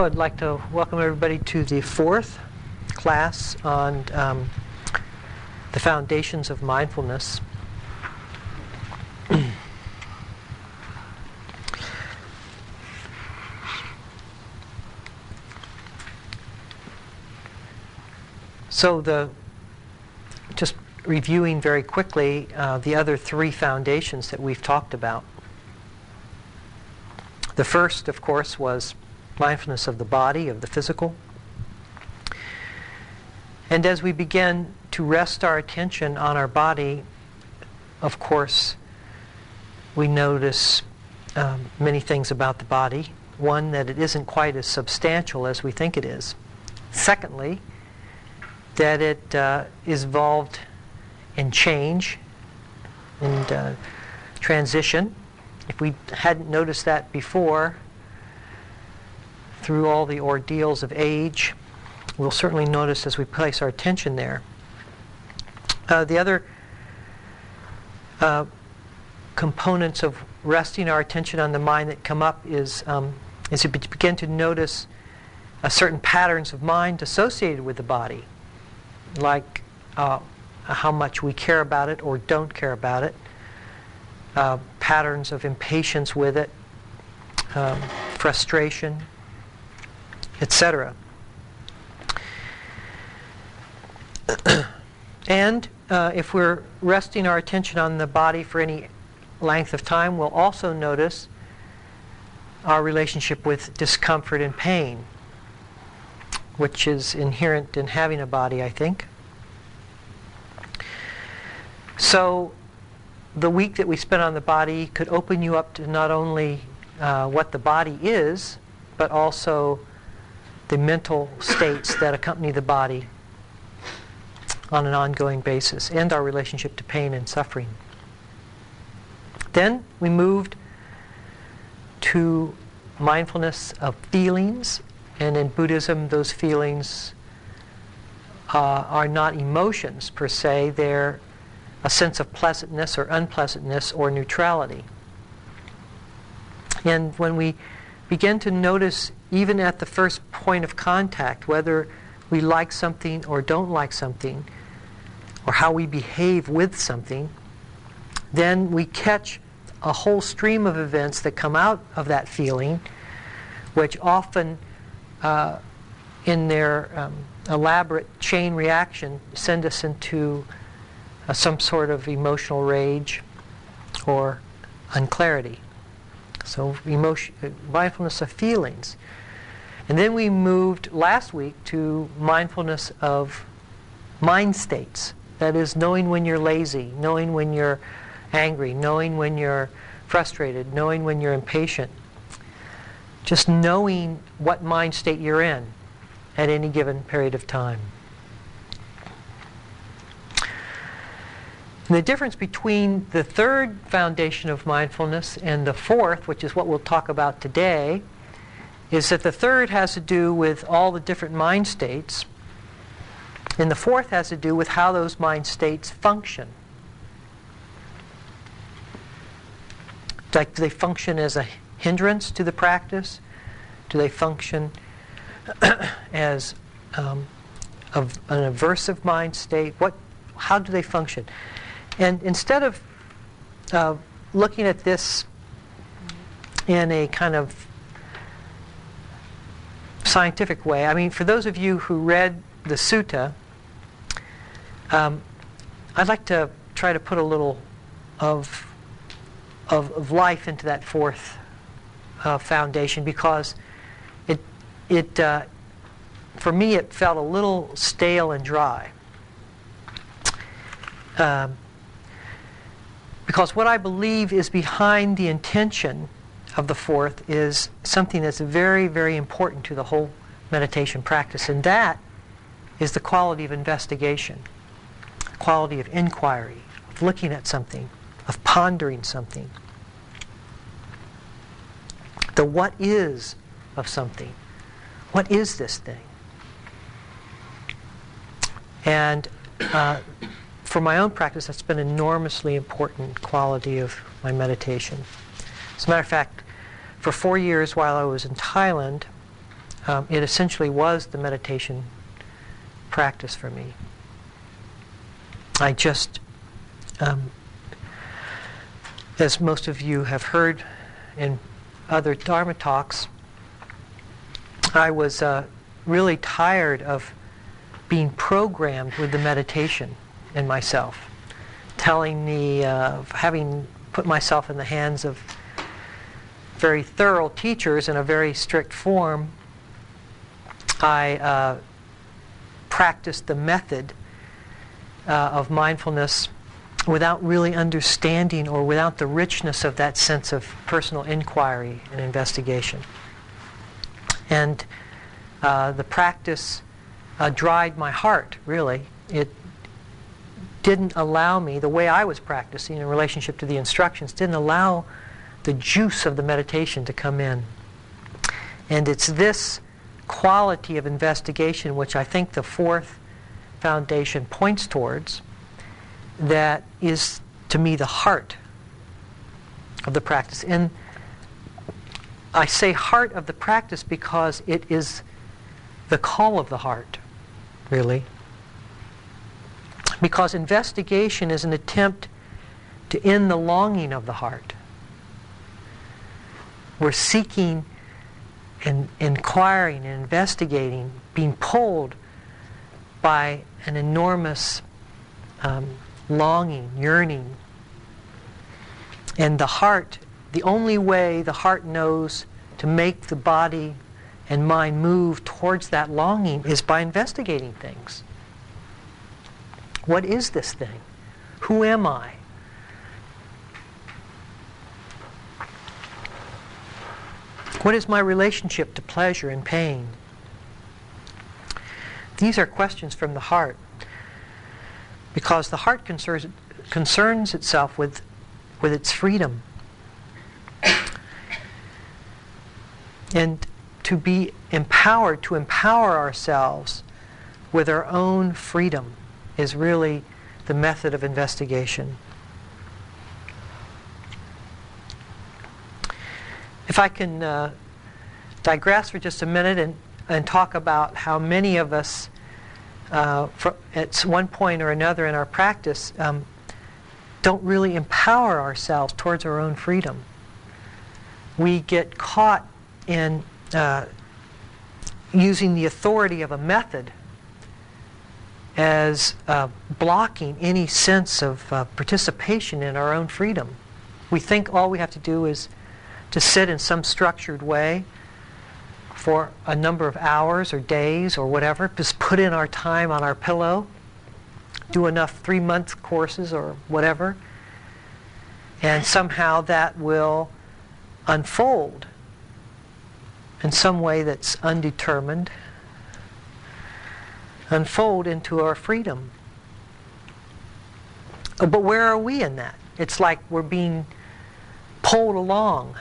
So I'd like to welcome everybody to the fourth class on um, the foundations of mindfulness. so the just reviewing very quickly uh, the other three foundations that we've talked about. The first, of course, was mindfulness of the body, of the physical. And as we begin to rest our attention on our body, of course, we notice um, many things about the body. One, that it isn't quite as substantial as we think it is. Secondly, that it uh, is involved in change and uh, transition. If we hadn't noticed that before, through all the ordeals of age. We'll certainly notice as we place our attention there. Uh, the other uh, components of resting our attention on the mind that come up is um, as you begin to notice uh, certain patterns of mind associated with the body, like uh, how much we care about it or don't care about it, uh, patterns of impatience with it, um, frustration, etc. and uh, if we're resting our attention on the body for any length of time, we'll also notice our relationship with discomfort and pain, which is inherent in having a body, I think. So, the week that we spend on the body could open you up to not only uh, what the body is, but also the mental states that accompany the body on an ongoing basis and our relationship to pain and suffering. Then we moved to mindfulness of feelings, and in Buddhism, those feelings uh, are not emotions per se, they're a sense of pleasantness or unpleasantness or neutrality. And when we begin to notice even at the first point of contact, whether we like something or don't like something, or how we behave with something, then we catch a whole stream of events that come out of that feeling, which often, uh, in their um, elaborate chain reaction, send us into uh, some sort of emotional rage or unclarity. So, emotion, uh, mindfulness of feelings. And then we moved last week to mindfulness of mind states. That is, knowing when you're lazy, knowing when you're angry, knowing when you're frustrated, knowing when you're impatient. Just knowing what mind state you're in at any given period of time. And the difference between the third foundation of mindfulness and the fourth, which is what we'll talk about today, is that the third has to do with all the different mind states, and the fourth has to do with how those mind states function. Like, do they function as a hindrance to the practice? Do they function as um, an aversive mind state? What, how do they function? And instead of uh, looking at this in a kind of scientific way. I mean, for those of you who read the sutta, um, I'd like to try to put a little of, of, of life into that fourth uh, foundation because it, it uh, for me, it felt a little stale and dry. Um, because what I believe is behind the intention of the fourth is something that's very, very important to the whole meditation practice, and that is the quality of investigation, quality of inquiry, of looking at something, of pondering something. The what is of something. What is this thing? And uh, for my own practice, that's been an enormously important quality of my meditation. As a matter of fact, for four years while I was in Thailand, um, it essentially was the meditation practice for me. I just, um, as most of you have heard in other Dharma talks, I was uh, really tired of being programmed with the meditation in myself, telling me, uh, having put myself in the hands of very thorough teachers in a very strict form, I uh, practiced the method uh, of mindfulness without really understanding or without the richness of that sense of personal inquiry and investigation. And uh, the practice uh, dried my heart, really. It didn't allow me, the way I was practicing in relationship to the instructions, didn't allow the juice of the meditation to come in. And it's this quality of investigation which I think the fourth foundation points towards that is, to me, the heart of the practice. And I say heart of the practice because it is the call of the heart, really. Because investigation is an attempt to end the longing of the heart. We're seeking and inquiring and investigating, being pulled by an enormous um, longing, yearning. And the heart, the only way the heart knows to make the body and mind move towards that longing is by investigating things. What is this thing? Who am I? What is my relationship to pleasure and pain? These are questions from the heart because the heart concerns, concerns itself with, with its freedom. And to be empowered, to empower ourselves with our own freedom is really the method of investigation. If I can uh, digress for just a minute and, and talk about how many of us, uh, for, at one point or another in our practice, um, don't really empower ourselves towards our own freedom. We get caught in uh, using the authority of a method as uh, blocking any sense of uh, participation in our own freedom. We think all we have to do is to sit in some structured way for a number of hours or days or whatever, just put in our time on our pillow, do enough three month courses or whatever, and somehow that will unfold in some way that's undetermined, unfold into our freedom. Uh, but where are we in that? It's like we're being pulled along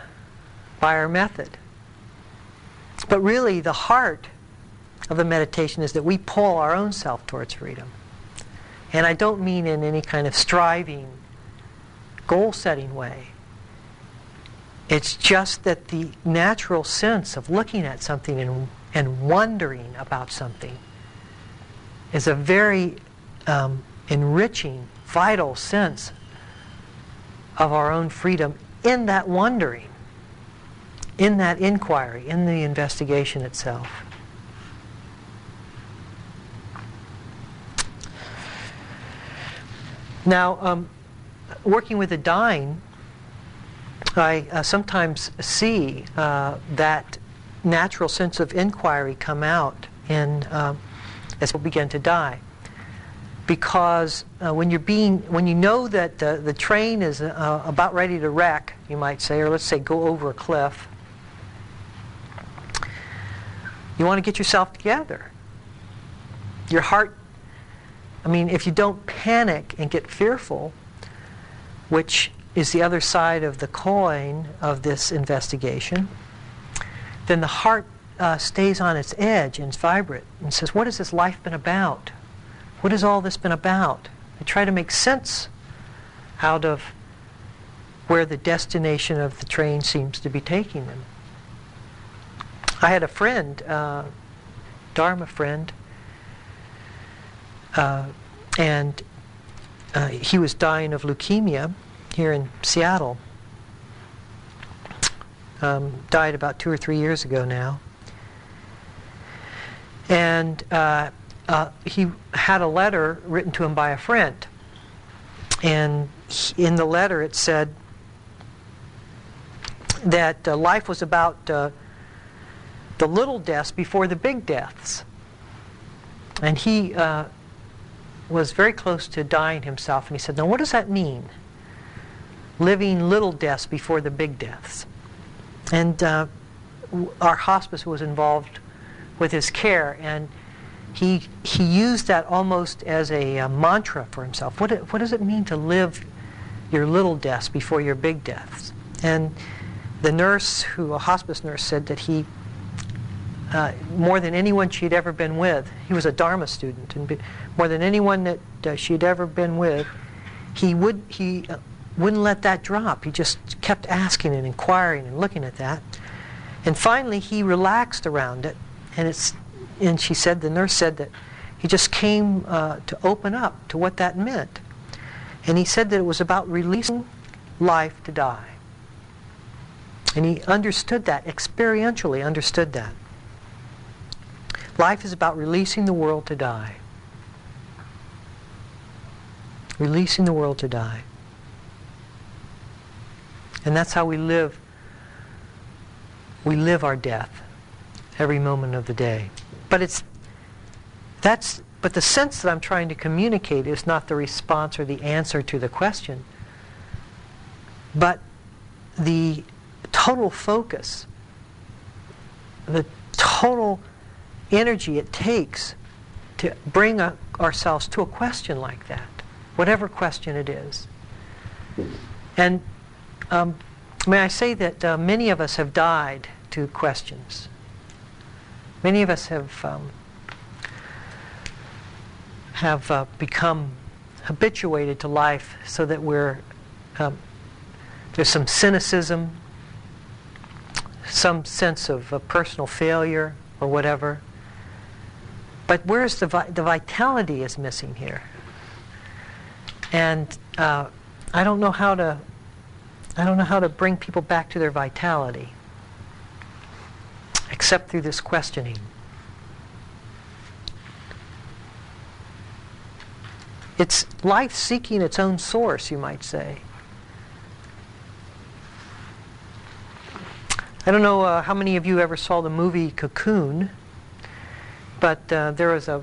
by our method. But really, the heart of the meditation is that we pull our own self towards freedom. And I don't mean in any kind of striving, goal setting way. It's just that the natural sense of looking at something and, and wondering about something is a very um, enriching, vital sense of our own freedom in that wondering in that inquiry, in the investigation itself. Now, um, working with the dying, I uh, sometimes see uh, that natural sense of inquiry come out in, uh, as people begin to die. Because uh, when you're being, when you know that the train is uh, about ready to wreck, you might say, or let's say go over a cliff, you want to get yourself together. Your heart, I mean, if you don't panic and get fearful, which is the other side of the coin of this investigation, then the heart uh, stays on its edge and it's vibrant and says, What has this life been about? What has all this been about? They try to make sense out of where the destination of the train seems to be taking them. I had a friend, uh, Dharma friend, uh, and uh, he was dying of leukemia here in Seattle. Um, died about two or three years ago now. And uh, uh, he had a letter written to him by a friend. And he, in the letter it said that uh, life was about uh, the little deaths before the big deaths. And he uh, was very close to dying himself, and he said, Now, what does that mean? Living little deaths before the big deaths. And uh, our hospice was involved with his care, and he, he used that almost as a, a mantra for himself. What, what does it mean to live your little deaths before your big deaths? And the nurse, who a hospice nurse, said that he, uh, more than anyone she'd ever been with, he was a Dharma student, and be, more than anyone that uh, she'd ever been with, he would he uh, wouldn't let that drop. He just kept asking and inquiring and looking at that, and finally he relaxed around it, and it's and she said the nurse said that he just came uh, to open up to what that meant, and he said that it was about releasing life to die. And he understood that, experientially understood that. Life is about releasing the world to die. Releasing the world to die. And that's how we live. We live our death every moment of the day. But it's that's but the sense that I'm trying to communicate is not the response or the answer to the question, but the total focus, the total energy it takes to bring a, ourselves to a question like that, whatever question it is. And um, may I say that uh, many of us have died to questions. Many of us have um, have uh, become habituated to life so that we're um, there's some cynicism some sense of uh, personal failure or whatever. But where's the, vi- the vitality is missing here. And uh, I don't know how to I don't know how to bring people back to their vitality except through this questioning. It's life seeking its own source, you might say. I don't know uh, how many of you ever saw the movie Cocoon, but uh, there was a,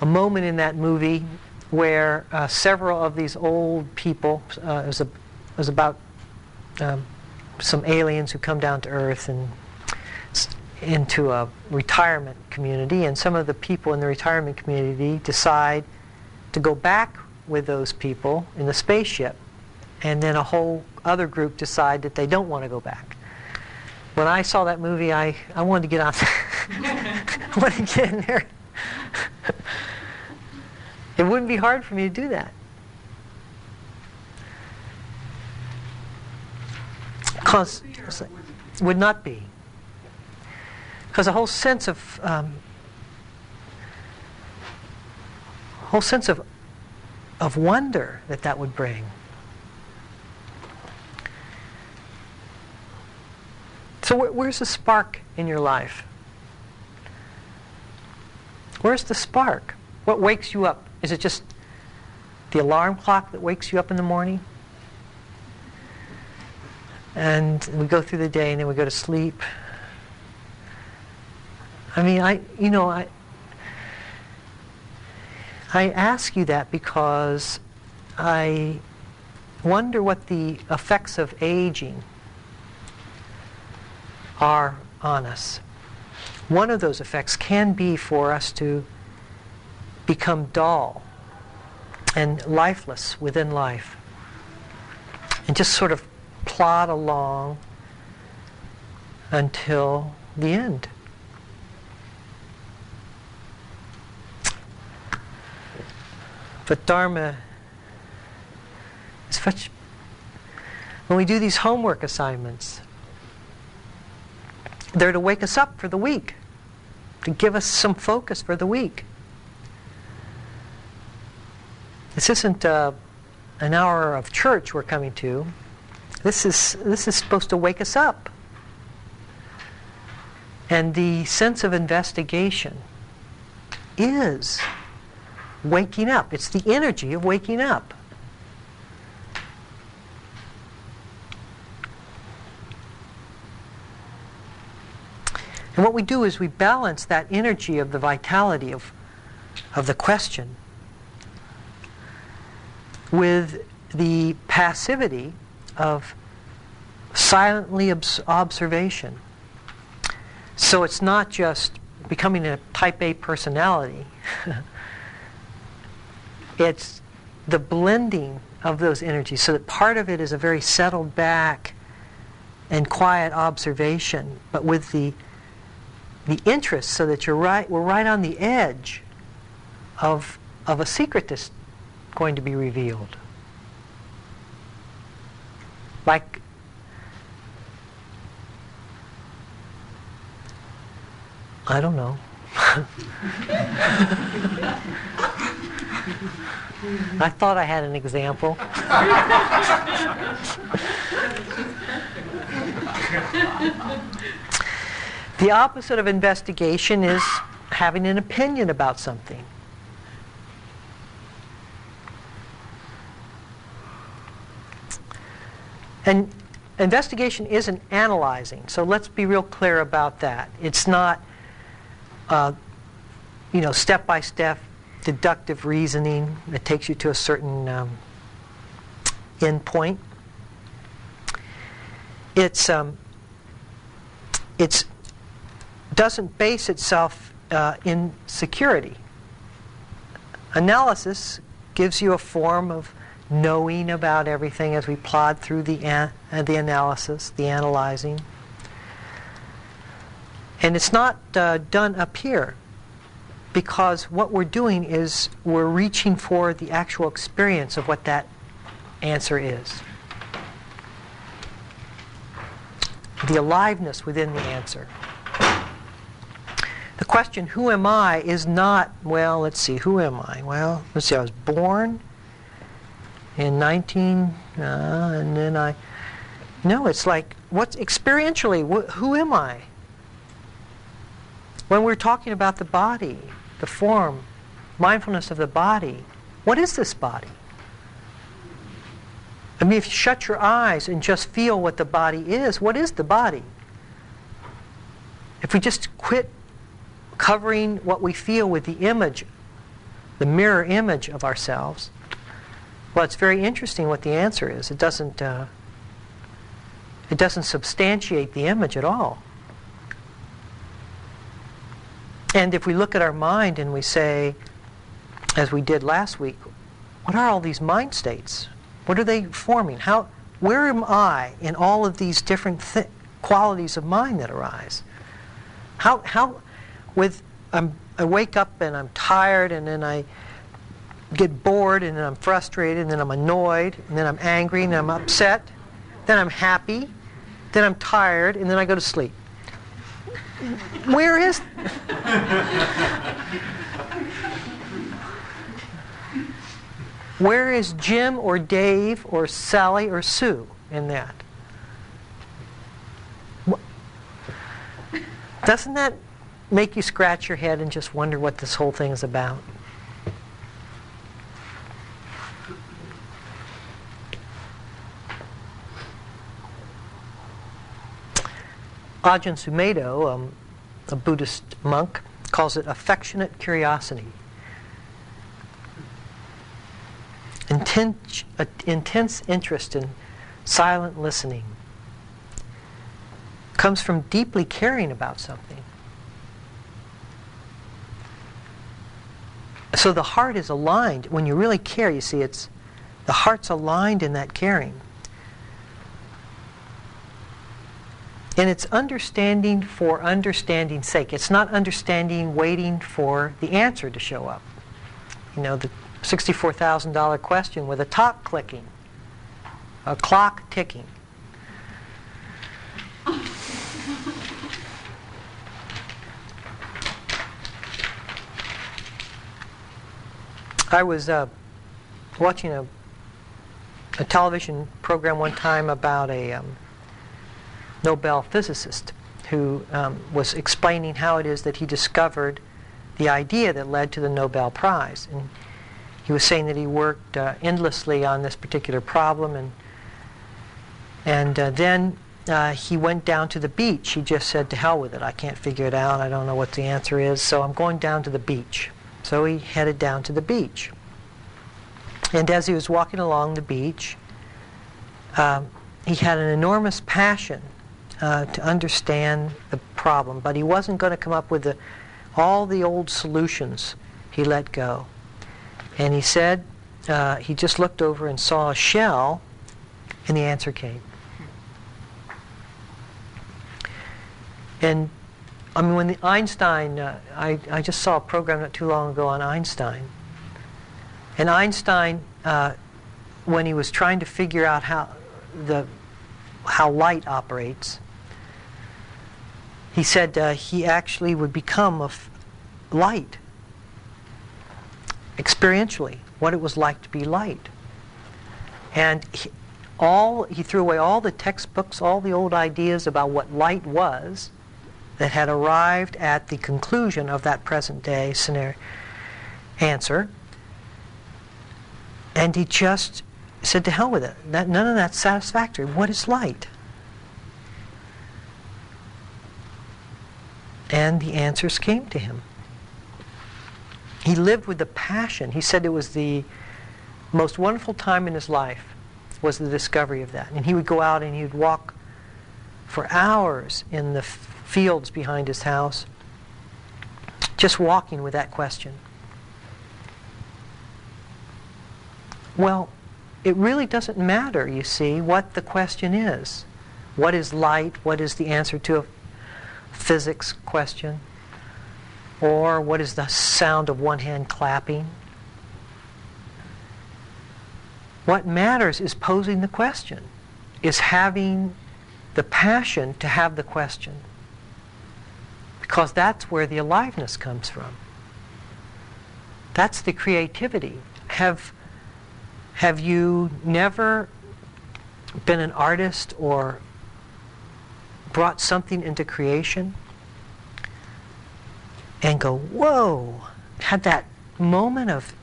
a moment in that movie where uh, several of these old people, uh, it, was a, it was about um, some aliens who come down to Earth and into a retirement community, and some of the people in the retirement community decide to go back with those people in the spaceship, and then a whole other group decide that they don't want to go back when I saw that movie, I, I wanted to get on. I wanted to get in there. it wouldn't be hard for me to do that. Because would not be. Because a whole sense of um, whole sense of of wonder that that would bring. So, wh- where's the spark in your life? Where's the spark? What wakes you up? Is it just the alarm clock that wakes you up in the morning? And we go through the day and then we go to sleep. I mean, I, you know, I, I ask you that because I wonder what the effects of aging are on us. One of those effects can be for us to become dull and lifeless within life and just sort of plod along until the end. But Dharma is such. When we do these homework assignments, They're to wake us up for the week, to give us some focus for the week. This isn't uh, an hour of church we're coming to. This is, this is supposed to wake us up. And the sense of investigation is waking up. It's the energy of waking up. And what we do is we balance that energy of the vitality of, of the question with the passivity of silently obs- observation. So it's not just becoming a type A personality. it's the blending of those energies so that part of it is a very settled back and quiet observation, but with the the interest so that you're right we're right on the edge of of a secret that's going to be revealed. Like I don't know. I thought I had an example. the opposite of investigation is having an opinion about something. And investigation isn't analyzing, so let's be real clear about that. It's not uh, you know, step-by-step deductive reasoning that takes you to a certain um, end point. It's um, it's doesn't base itself uh, in security. Analysis gives you a form of knowing about everything as we plod through the an- uh, the analysis, the analyzing. And it's not uh, done up here because what we're doing is we're reaching for the actual experience of what that answer is. The aliveness within the answer. The question, who am I, is not, well, let's see, who am I? Well, let's see, I was born in 19, uh, and then I, no, it's like, what's experientially, wh- who am I? When we're talking about the body, the form, mindfulness of the body, what is this body? I mean, if you shut your eyes and just feel what the body is, what is the body? If we just quit covering what we feel with the image, the mirror image of ourselves, well, it's very interesting what the answer is. It doesn't, uh, it doesn't substantiate the image at all. And if we look at our mind and we say, as we did last week, what are all these mind states? What are they forming? How, where am I in all of these different qualities of mind that arise? How, how, with, I'm, I wake up and I'm tired and then I get bored and then I'm frustrated and then I'm annoyed and then I'm angry and then I'm upset, then I'm happy, then I'm tired and then I go to sleep. Where is. Where is Jim or Dave or Sally or Sue in that? Doesn't that make you scratch your head and just wonder what this whole thing is about? Ajahn Sumedho, um, a Buddhist monk, calls it affectionate curiosity. Intense, uh, intense interest in silent listening comes from deeply caring about something. So the heart is aligned. When you really care, you see, it's the heart's aligned in that caring. And it's understanding for understanding's sake. It's not understanding waiting for the answer to show up. You know, the $64,000 question with a top clicking, a clock ticking. I was uh, watching a, a television program one time about a um, Nobel physicist who um, was explaining how it is that he discovered the idea that led to the Nobel Prize. And he was saying that he worked uh, endlessly on this particular problem, and and uh, then uh, he went down to the beach. He just said, "To hell with it! I can't figure it out. I don't know what the answer is, so I'm going down to the beach." So he headed down to the beach. And as he was walking along the beach, um, he had an enormous passion uh, to understand the problem, but he wasn't going to come up with the, all the old solutions. He let go. And he said, uh, he just looked over and saw a shell, and the answer came. And I mean, when the Einstein, uh, I, I just saw a program not too long ago on Einstein. And Einstein, uh, when he was trying to figure out how, the, how light operates, he said uh, he actually would become a light experientially, what it was like to be light. And he, all, he threw away all the textbooks, all the old ideas about what light was that had arrived at the conclusion of that present day scenario answer. And he just said, to hell with it. That, none of that's satisfactory. What is light? And the answers came to him. He lived with the passion. He said it was the most wonderful time in his life was the discovery of that. And he would go out and he would walk for hours in the fields behind his house, just walking with that question. Well, it really doesn't matter, you see, what the question is. What is light? What is the answer to a physics question? Or what is the sound of one hand clapping? What matters is posing the question, is having the passion to have the question because that's where the aliveness comes from. That's the creativity. Have, have you never been an artist or brought something into creation and go, whoa, had that moment of,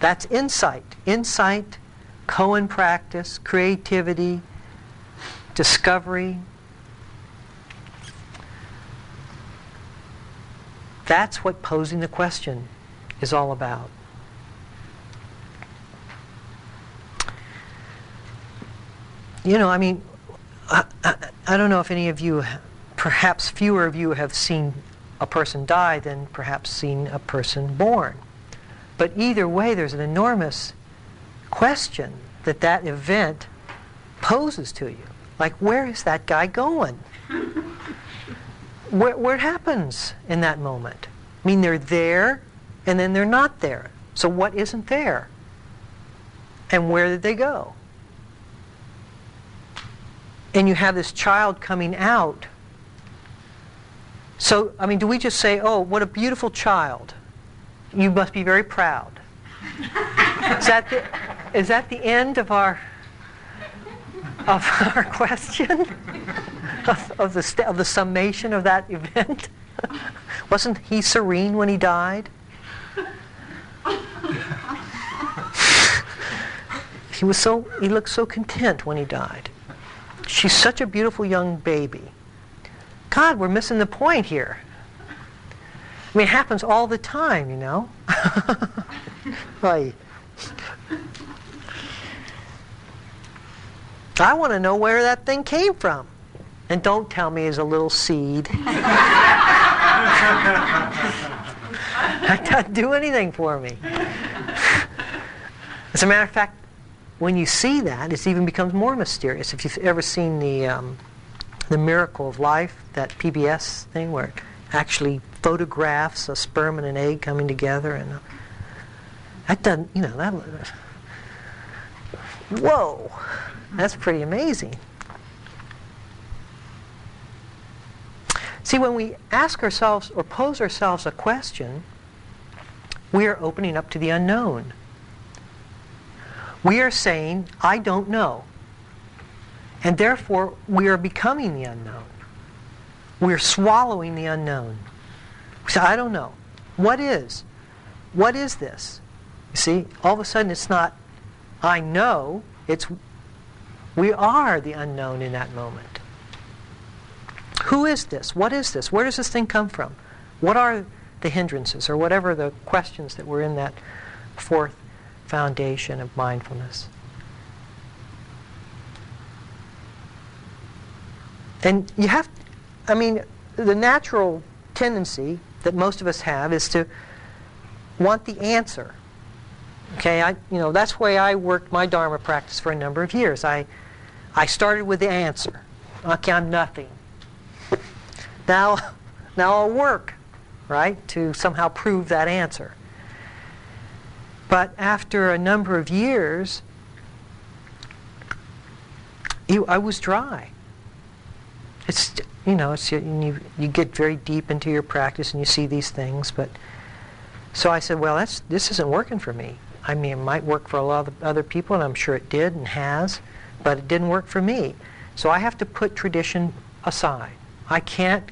that's insight. Insight, koan practice, creativity, discovery, That's what posing the question is all about. You know, I mean, uh, I, don't know if any of you, perhaps fewer of you have seen a person die than perhaps seen a person born. But either way, there's an enormous question that that event poses to you. Like, where is that guy going? where, where happens in that moment. I mean, they're there and then they're not there. So what isn't there? And where did they go? And you have this child coming out. So, I mean, do we just say, oh, what a beautiful child? You must be very proud. is, that the, is that the end of our, of our question? of, of, the, of the summation of that event? Wasn't he serene when he died? he was so he looked so content when he died. She's such a beautiful young baby. God, we're missing the point here. I mean, it happens all the time, you know. I want to know where that thing came from. And don't tell me it's a little seed. that doesn't do anything for me. As a matter of fact, when you see that, it even becomes more mysterious. If you've ever seen the um, the miracle of life, that PBS thing where it actually photographs a sperm and an egg coming together, and uh, that doesn't, you know, that. Whoa, that's pretty amazing. See, when we ask ourselves or pose ourselves a question, we are opening up to the unknown. We are saying, I don't know. And therefore, we are becoming the unknown. We're swallowing the unknown. We say, I don't know. What is? What is this? You see, all of a sudden it's not, I know, it's, we are the unknown in that moment. Who is this? What is this? Where does this thing come from? What are the hindrances or whatever the questions that were in that fourth foundation of mindfulness? And you have, I mean, the natural tendency that most of us have is to want the answer. Okay, I, you know, that's why I worked my Dharma practice for a number of years. I, I started with the answer. Okay, I'm nothing. Now, now I'll work, right, to somehow prove that answer. But after a number of years, you, I was dry. It's you know, it's you, you get very deep into your practice and you see these things, but so I said, well, that's this isn't working for me. I mean, it might work for a lot of other people, and I'm sure it did and has, but it didn't work for me. So I have to put tradition aside. I can't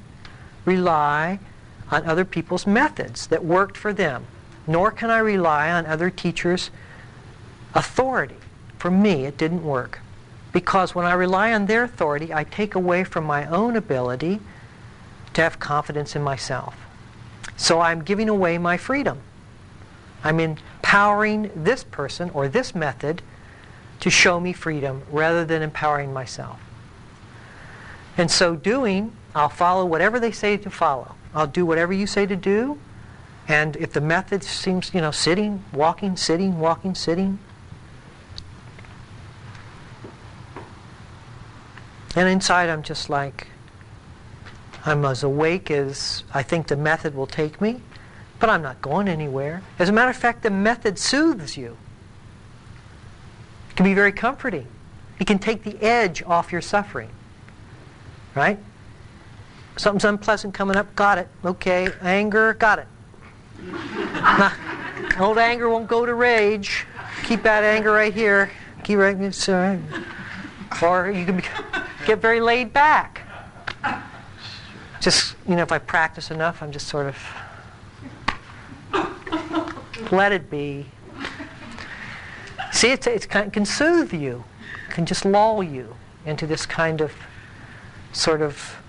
rely on other people's methods that worked for them, nor can I rely on other teachers' authority. For me, it didn't work. Because when I rely on their authority, I take away from my own ability to have confidence in myself. So I'm giving away my freedom. I'm empowering this person or this method to show me freedom rather than empowering myself. And so doing, I'll follow whatever they say to follow. I'll do whatever you say to do. And if the method seems, you know, sitting, walking, sitting, walking, sitting, And inside I'm just like, I'm as awake as I think the method will take me, but I'm not going anywhere. As a matter of fact, the method soothes you. It can be very comforting. It can take the edge off your suffering. Right? Something's unpleasant coming up, got it. Okay, anger, got it. Old anger won't go to rage. Keep that anger right here. Keep right. Right. Or you can get very laid back. Just, you know, if I practice enough, I'm just sort of let it be. See, it's, it's kind can soothe you, can just lull you into this kind of sort of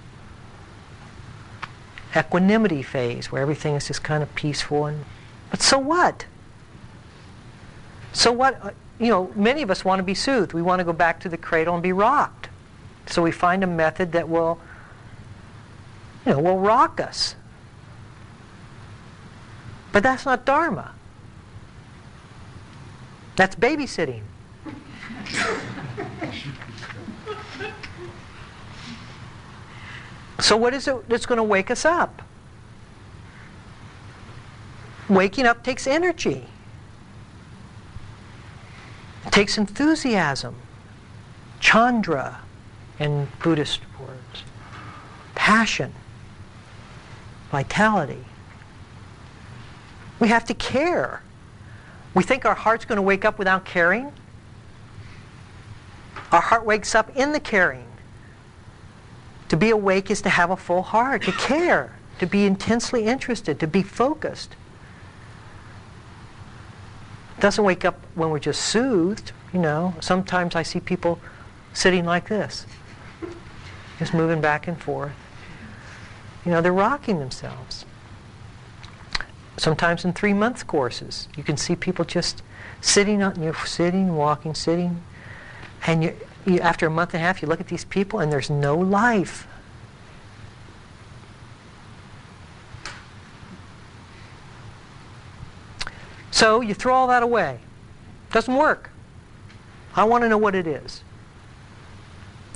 equanimity phase where everything is just kind of peaceful and but so what so what uh, you know many of us want to be soothed we want to go back to the cradle and be rocked so we find a method that will, you know, will rock us. But that's not Dharma. That's babysitting. so what is it that's going to wake us up? Waking up takes energy. It takes enthusiasm, chanda, in Buddhist words. Passion, vitality. We have to care. We think our heart's going to wake up without caring. Our heart wakes up in the caring. To be awake is to have a full heart, to care, to be intensely interested, to be focused. It doesn't wake up when we're just soothed, you know. Sometimes I see people sitting like this just moving back and forth. You know, they're rocking themselves. Sometimes in three month courses, you can see people just sitting you're sitting, walking, sitting, and you, you, after a month and a half, you look at these people and there's no life. So you throw all that away. Doesn't work. I want to know what it is.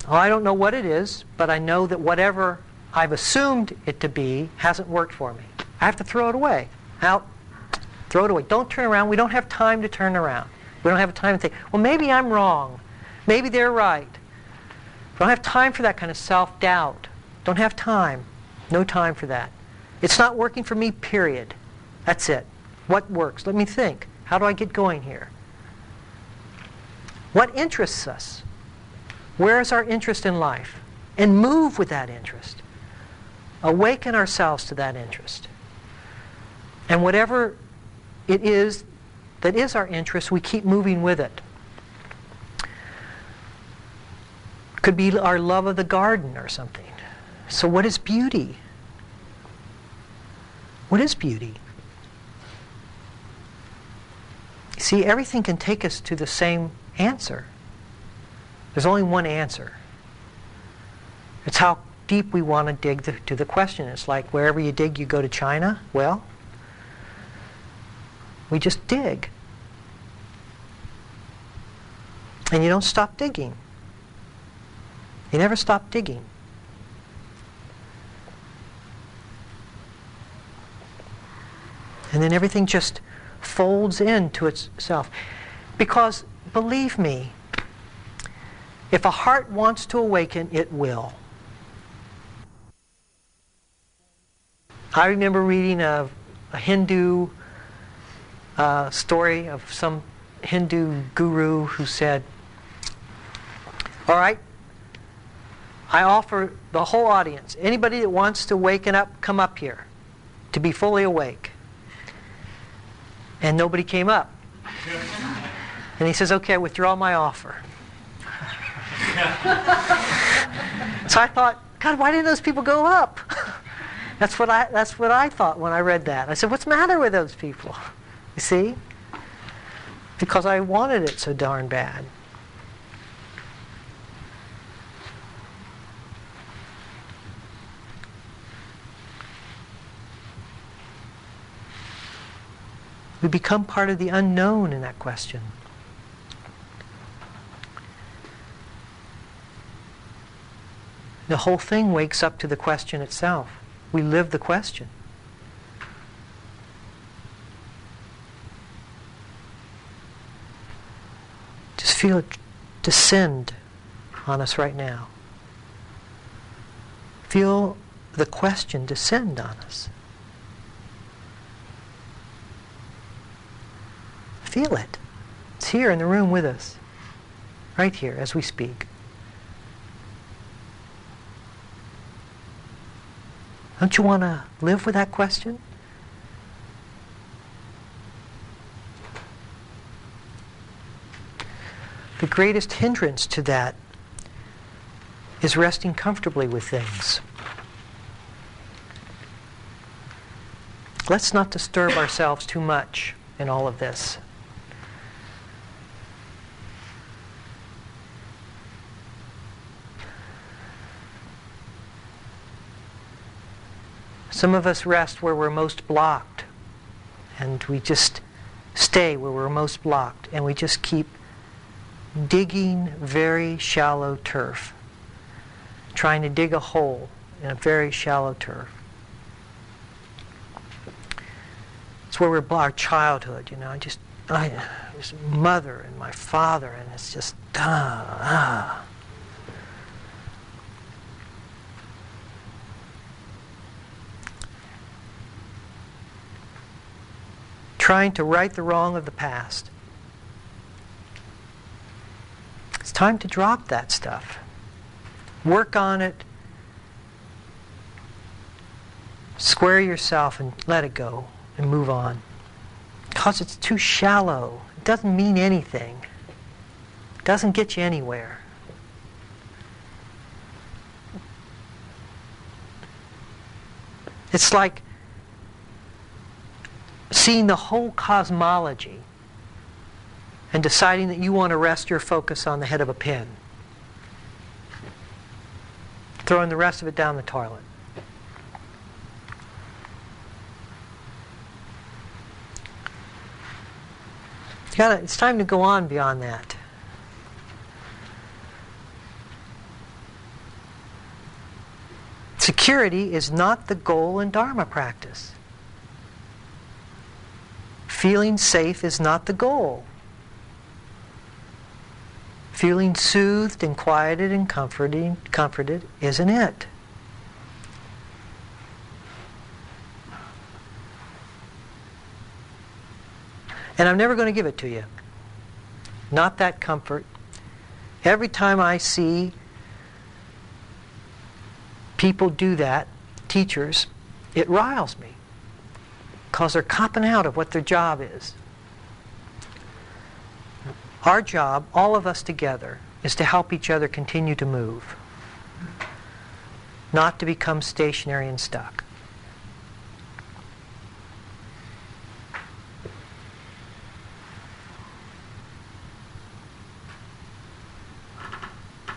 Oh, I don't know what it is, but I know that whatever I've assumed it to be hasn't worked for me. I have to throw it away. Out. Throw it away. Don't turn around. We don't have time to turn around. We don't have time to think, well, maybe I'm wrong. Maybe they're right. Don't have time for that kind of self-doubt. Don't have time. No time for that. It's not working for me, period. That's it. What works? Let me think. How do I get going here? What interests us? Where is our interest in life? And move with that interest. Awaken ourselves to that interest. And whatever it is that is our interest, we keep moving with it. Could be our love of the garden or something. So, what is beauty? What is beauty? See, everything can take us to the same answer. There's only one answer. It's how deep we want to dig the, to the question. It's like wherever you dig, you go to China. Well, we just dig. And you don't stop digging. You never stop digging. And then everything just folds into itself. Because, believe me, if a heart wants to awaken, it will. I remember reading a, a Hindu uh, story of some Hindu guru who said, All right, I offer the whole audience, anybody that wants to waken up, come up here to be fully awake. And nobody came up. And he says, Okay, I withdraw my offer. so I thought, God, why didn't those people go up? that's what I that's what I thought when I read that. I said, What's the matter with those people? You see? Because I wanted it so darn bad. We become part of the unknown in that question. The whole thing wakes up to the question itself. We live the question. Just feel it descend on us right now. Feel the question descend on us. Feel it. It's here in the room with us, right here as we speak. Don't you want to live with that question? The greatest hindrance to that is resting comfortably with things. Let's not disturb ourselves too much in all of this. Some of us rest where we're most blocked, and we just stay where we're most blocked, and we just keep digging very shallow turf, trying to dig a hole in a very shallow turf. It's where we're our childhood, you know. I just, I, this mother and my father, and it's just ah, ah. Trying to right the wrong of the past. It's time to drop that stuff. Work on it. Square yourself and let it go and move on. Because it's too shallow. It doesn't mean anything. It doesn't get you anywhere. It's like seeing the whole cosmology and deciding that you want to rest your focus on the head of a pin. Throwing the rest of it down the toilet. Gotta, it's time to go on beyond that. Security is not the goal in Dharma practice. Feeling safe is not the goal. Feeling soothed and quieted and comforting, comforted isn't it. And I'm never going to give it to you. Not that comfort. Every time I see people do that, teachers, it riles me because they're copping out of what their job is. Our job, all of us together, is to help each other continue to move, not to become stationary and stuck.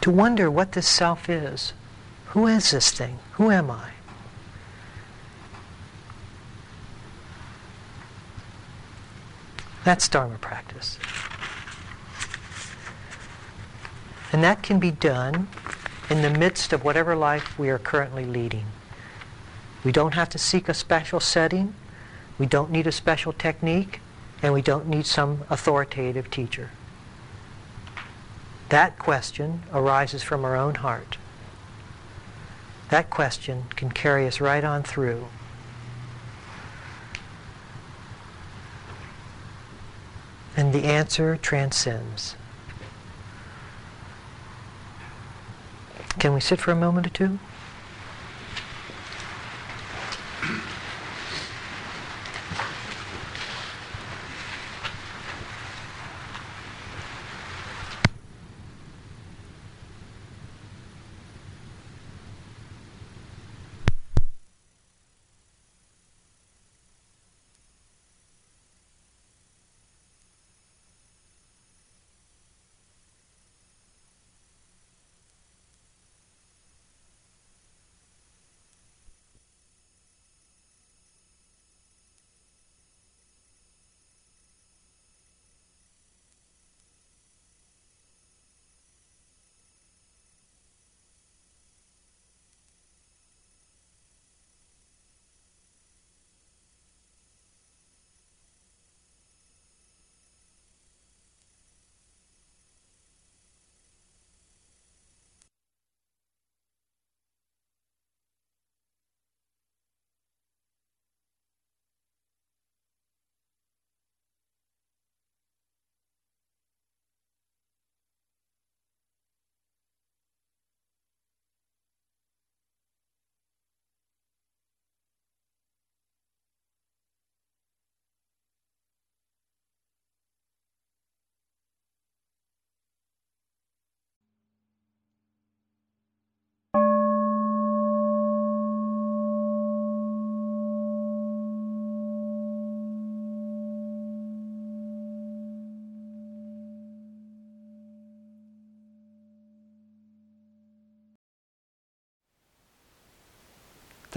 To wonder what this self is. Who is this thing? Who am I? That's Dharma practice. And that can be done in the midst of whatever life we are currently leading. We don't have to seek a special setting. We don't need a special technique. And we don't need some authoritative teacher. That question arises from our own heart. That question can carry us right on through. And the answer transcends. Can we sit for a moment or two?